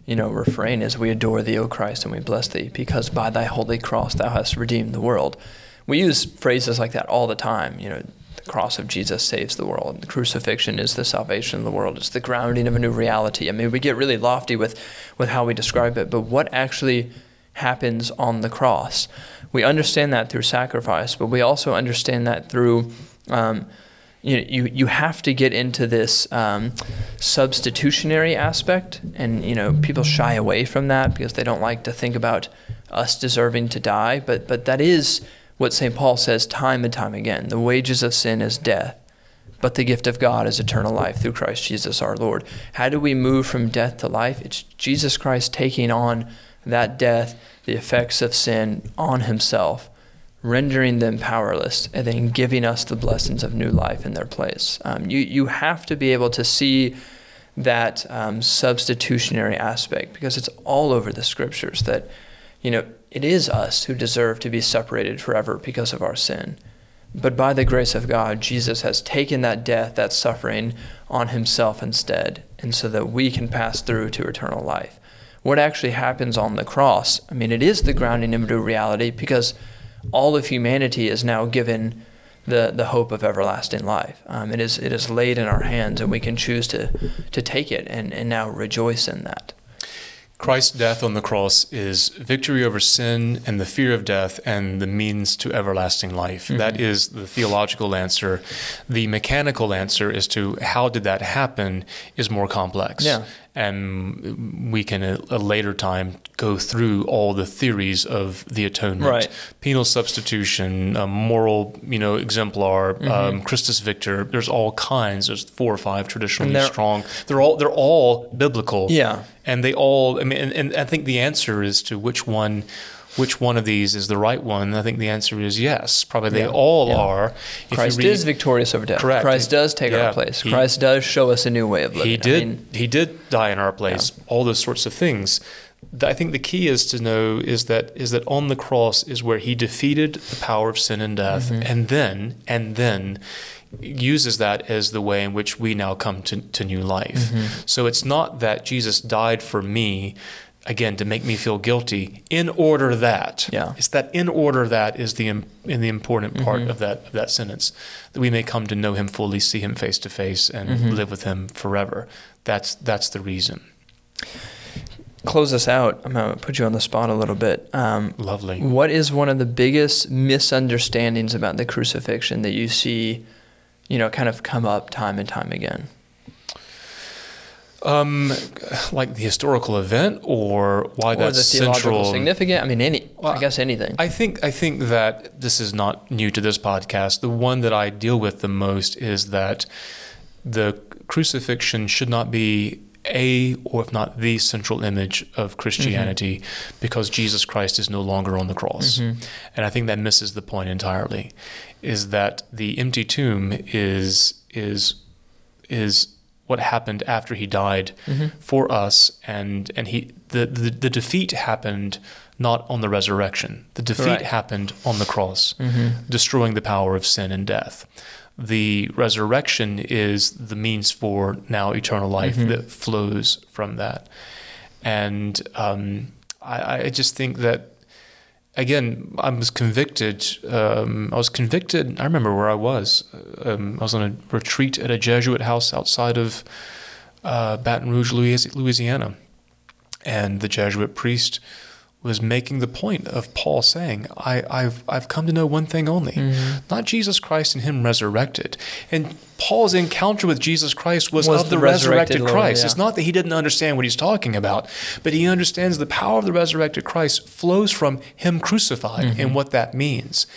Speaker 1: you know refrain is "We adore Thee, O Christ, and we bless Thee, because by Thy holy cross Thou hast redeemed the world." We use phrases like that all the time. You know, the cross of Jesus saves the world. The crucifixion is the salvation of the world. It's the grounding of a new reality. I mean, we get really lofty with, with how we describe it, but what actually happens on the cross? We understand that through sacrifice, but we also understand that through. Um, you, know, you you have to get into this um, substitutionary aspect, and you know people shy away from that because they don't like to think about us deserving to die. But but that is what St. Paul says time and time again. The wages of sin is death, but the gift of God is eternal life through Christ Jesus our Lord. How do we move from death to life? It's Jesus Christ taking on that death, the effects of sin on himself, rendering them powerless, and then giving us the blessings of new life in their place. Um, you, you have to be able to see that um, substitutionary aspect because it's all over the scriptures that, you know, it is us who deserve to be separated forever because of our sin. But by the grace of God, Jesus has taken that death, that suffering on himself instead, and so that we can pass through to eternal life. What actually happens on the cross, I mean, it is the grounding into reality because all of humanity is now given the, the hope of everlasting life. Um, it, is, it is laid in our hands, and we can choose to, to take it and, and now rejoice in that.
Speaker 2: Christ's death on the cross is victory over sin and the fear of death and the means to everlasting life.
Speaker 1: Mhm.
Speaker 2: That is the theological answer. The mechanical answer as to how did that happen is more complex.
Speaker 1: Yeah.
Speaker 2: And we can at a later time go through all the theories of the atonement.
Speaker 1: Right.
Speaker 2: Penal substitution, a moral, you know, exemplar,
Speaker 1: Mm-hmm.
Speaker 2: um, Christus Victor. There's all kinds. There's four or five traditionally
Speaker 1: they're-
Speaker 2: strong. They're all they're all biblical
Speaker 1: Yeah.
Speaker 2: and they all i mean and, and i think the answer is to which one which one of these is the right one i think the answer is yes probably they
Speaker 1: Yeah.
Speaker 2: all
Speaker 1: Yeah.
Speaker 2: are If
Speaker 1: Christ
Speaker 2: read-
Speaker 1: is victorious over death.
Speaker 2: Correct.
Speaker 1: Christ does take
Speaker 2: Yeah.
Speaker 1: our place.
Speaker 2: He-
Speaker 1: Christ does show us a new way of living.
Speaker 2: he
Speaker 1: I
Speaker 2: did
Speaker 1: mean,
Speaker 2: he did die in our place all those sorts of things i think the key is to know is that is that on the cross is where he defeated the power of sin and death
Speaker 1: Mm-hmm.
Speaker 2: and then and then uses that as the way in which we now come to, to new life
Speaker 1: Mm-hmm.
Speaker 2: so it's not that jesus died for me again to make me feel guilty in order that
Speaker 1: Yeah.
Speaker 2: it's that in order that is the in the important part
Speaker 1: Mm-hmm.
Speaker 2: of that of that sentence that we may come to know him fully see him face to face and
Speaker 1: Mm-hmm.
Speaker 2: live with him forever that's that's the reason
Speaker 1: close us out. I'm going to put you on the spot a little bit. Um,
Speaker 2: lovely
Speaker 1: what is one of the biggest misunderstandings about the crucifixion that you see, you know, kind of come up time and time again?
Speaker 2: Um, like the historical event, or why
Speaker 1: or
Speaker 2: that's
Speaker 1: the
Speaker 2: central.
Speaker 1: significant. I mean, any.
Speaker 2: Well,
Speaker 1: I guess anything.
Speaker 2: I think I think that this is not new to this podcast. The one that I deal with the most is that the crucifixion should not be a or if not the central image of Christianity because Jesus Christ is no longer on the cross. And I think that misses the point entirely is that the empty tomb is is is what happened after he died for us and and he the, the the defeat happened not on the resurrection the defeat
Speaker 1: Right.
Speaker 2: happened on the cross
Speaker 1: Mm-hmm.
Speaker 2: destroying the power of sin and death the resurrection is the means for now eternal life
Speaker 1: Mhm.
Speaker 2: that flows from that and um, I, I just think that again, I was convicted. Um, I was convicted. I remember where I was. Um, I was on a retreat at a Jesuit house outside of uh, Baton Rouge, Louisiana, and the Jesuit priest was making the point of Paul saying, I, "I've I've come to know one thing only,
Speaker 1: Mm-hmm.
Speaker 2: not Jesus Christ and Him resurrected." And Paul's encounter with Jesus Christ was,
Speaker 1: Was
Speaker 2: of
Speaker 1: the
Speaker 2: the, resurrected,
Speaker 1: resurrected Lord,
Speaker 2: Christ.
Speaker 1: yeah.
Speaker 2: It's not that he didn't understand what he's talking about, but he understands the power of the resurrected Christ flows from him crucified
Speaker 1: Mm-hmm.
Speaker 2: and what that means.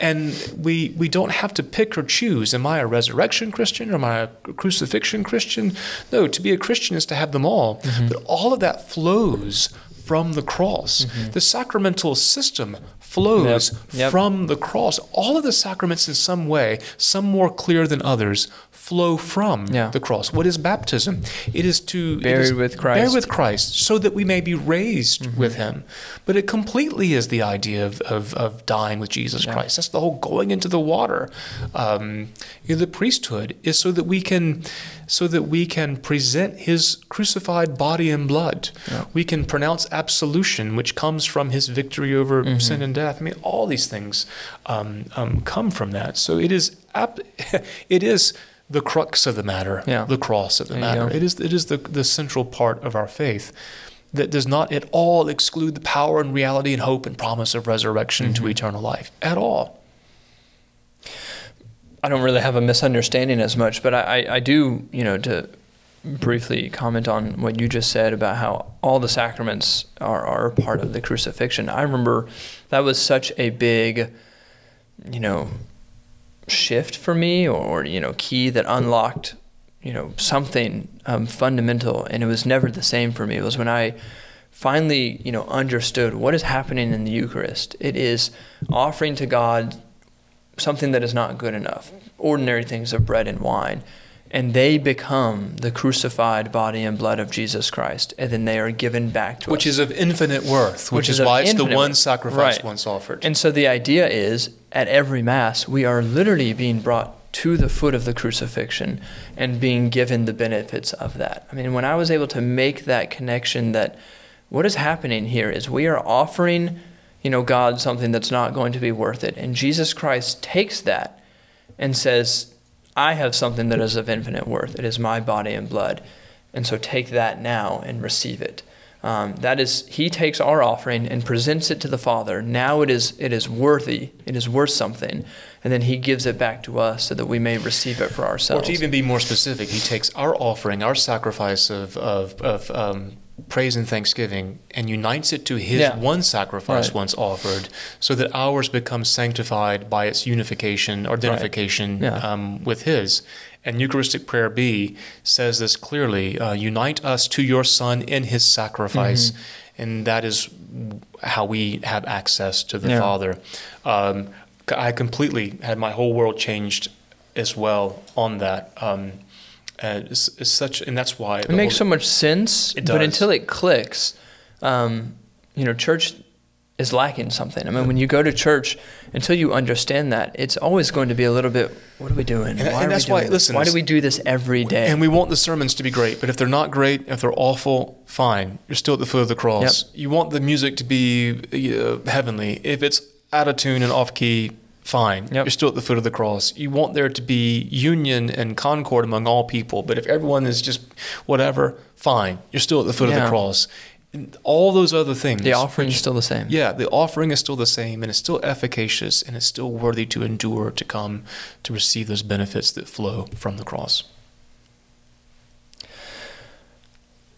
Speaker 2: And we we don't have to pick or choose. Am I a resurrection Christian or am I a crucifixion Christian? No, to be a Christian is to have them all.
Speaker 1: Mm-hmm.
Speaker 2: But all of that flows from the cross. Mm-hmm. The sacramental system flows
Speaker 1: Yep. Yep.
Speaker 2: from the cross. All of the sacraments, in some way, some more clear than others, flow from
Speaker 1: Yeah.
Speaker 2: the cross. What is baptism? It is to
Speaker 1: Buried with Christ.
Speaker 2: Buried with Christ, so that we may be raised
Speaker 1: Mm-hmm.
Speaker 2: with Him. But it completely is the idea of, of, of dying with Jesus
Speaker 1: Yeah.
Speaker 2: Christ. That's the whole going into the water. Um, you know, the priesthood is so that we can, so that we can present His crucified body and blood.
Speaker 1: Yeah.
Speaker 2: We can pronounce absolution, which comes from His victory over
Speaker 1: Mm-hmm.
Speaker 2: sin and death. I mean, all these things um, um, come from that. So it is, ap- it is the crux of the matter,
Speaker 1: Yeah.
Speaker 2: the cross of the
Speaker 1: There
Speaker 2: matter. It is, it is the, the central part of our faith that does not at all exclude the power and reality and hope and promise of resurrection
Speaker 1: Mm-hmm.
Speaker 2: to eternal life at all.
Speaker 1: I don't really have a misunderstanding as much, but I, I, I do, you know, to briefly comment on what you just said about how all the sacraments are, are part of the crucifixion. I remember that was such a big, you know, shift for me or, you know, key that unlocked, you know, something um, fundamental. And it was never the same for me. It was when I finally, you know, understood what is happening in the Eucharist. It is offering to God something that is not good enough, ordinary things of bread and wine, and they become the crucified body and blood of Jesus Christ, and then they are given back to
Speaker 2: Which
Speaker 1: us.
Speaker 2: Which is of infinite worth, which,
Speaker 1: Which
Speaker 2: is,
Speaker 1: is
Speaker 2: why it's the one sacrifice
Speaker 1: Right.
Speaker 2: once offered.
Speaker 1: And so the idea is at every Mass, we are literally being brought to the foot of the crucifixion and being given the benefits of that. I mean, when I was able to make that connection that what is happening here is we are offering, you know, God something that's not going to be worth it. And Jesus Christ takes that and says, I have something that is of infinite worth. It is my body and blood. And so take that now and receive it. Um, that is, he takes our offering and presents it to the Father. Now it is, it is worthy. It is worth something, and then he gives it back to us so that we may receive it for ourselves.
Speaker 2: Or to even be more specific, he takes our offering, our sacrifice of, of, of um, praise and thanksgiving, and unites it to his
Speaker 1: Yeah.
Speaker 2: one sacrifice
Speaker 1: Right.
Speaker 2: once offered, so that ours becomes sanctified by its unification or identification
Speaker 1: Yeah.
Speaker 2: um, with his. And Eucharistic Prayer B says this clearly uh, unite us to your Son in his sacrifice.
Speaker 1: Mm-hmm.
Speaker 2: And that is how we have access to the
Speaker 1: Yeah.
Speaker 2: Father. Um, I completely had my whole world changed as well on that. Um, and it's, it's such, and that's why
Speaker 1: it makes so much sense,
Speaker 2: It
Speaker 1: but until it clicks, um, you know, church is lacking something. I mean, when you go to church, until you understand that, it's always going to be a little bit, what are we doing?
Speaker 2: And-
Speaker 1: why
Speaker 2: and that's why- listen,
Speaker 1: why do we do this every day?
Speaker 2: And we want the sermons to be great, but if they're not great, if they're awful, fine. You're still at the foot of the cross. You want the music to be uh, heavenly. If it's out of tune and off key, fine.
Speaker 1: Yep.
Speaker 2: You're still at the foot of the cross. You want there to be union and concord among all people, but if everyone is just whatever, fine. You're still at the foot of the cross. And all those other things.
Speaker 1: the offering is still the same.
Speaker 2: yeah, the offering is still the same and it's still efficacious and it's still worthy to endure to come to receive those benefits that flow from the cross.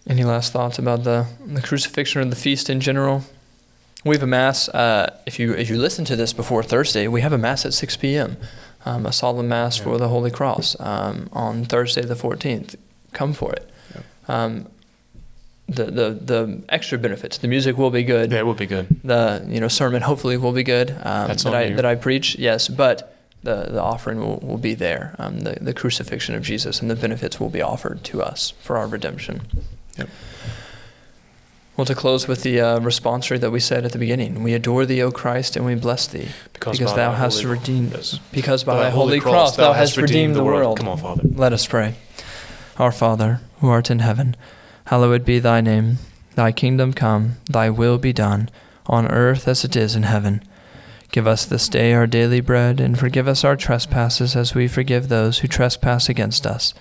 Speaker 1: Any last thoughts about the the crucifixion or the feast in general? We have a mass. Uh, if you if you listen to this before Thursday, we have a mass at 6 p.m. Um, a solemn mass
Speaker 2: Yeah.
Speaker 1: for the Holy Cross um, on Thursday the 14th. Come for it. Um, the, the the extra benefits. The music will be good.
Speaker 2: Yeah, it will be good.
Speaker 1: The you know sermon hopefully will be good. Um,
Speaker 2: That's
Speaker 1: that I that I preach. Yes, but the the offering will, will be there. Um, the the crucifixion of Jesus and the benefits will be offered to us for our redemption.
Speaker 2: Yep.
Speaker 1: Well, to close with the uh, responsory that we said at the beginning, we adore thee, O Christ, and we bless thee, because,
Speaker 2: by
Speaker 1: thou hast redeemed
Speaker 2: yes.
Speaker 1: Because by
Speaker 2: By
Speaker 1: thy holy cross thou hast redeemed the world.
Speaker 2: Come on, Father.
Speaker 1: Let us pray. Our Father, who art in heaven, hallowed be thy name. Thy kingdom come, thy will be done, on earth as it is in heaven. Give us this day our daily bread, and forgive us our trespasses as we forgive those who trespass against us.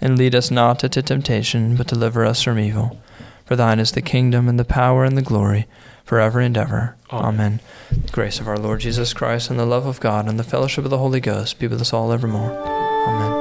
Speaker 1: And lead us not into temptation, but deliver us from evil. For thine is the kingdom, and the power, and the glory, forever and ever.
Speaker 2: Amen.
Speaker 1: Amen. The grace of our Lord Jesus Christ, and the love of God, and the fellowship of the Holy Ghost be with us all evermore. Amen.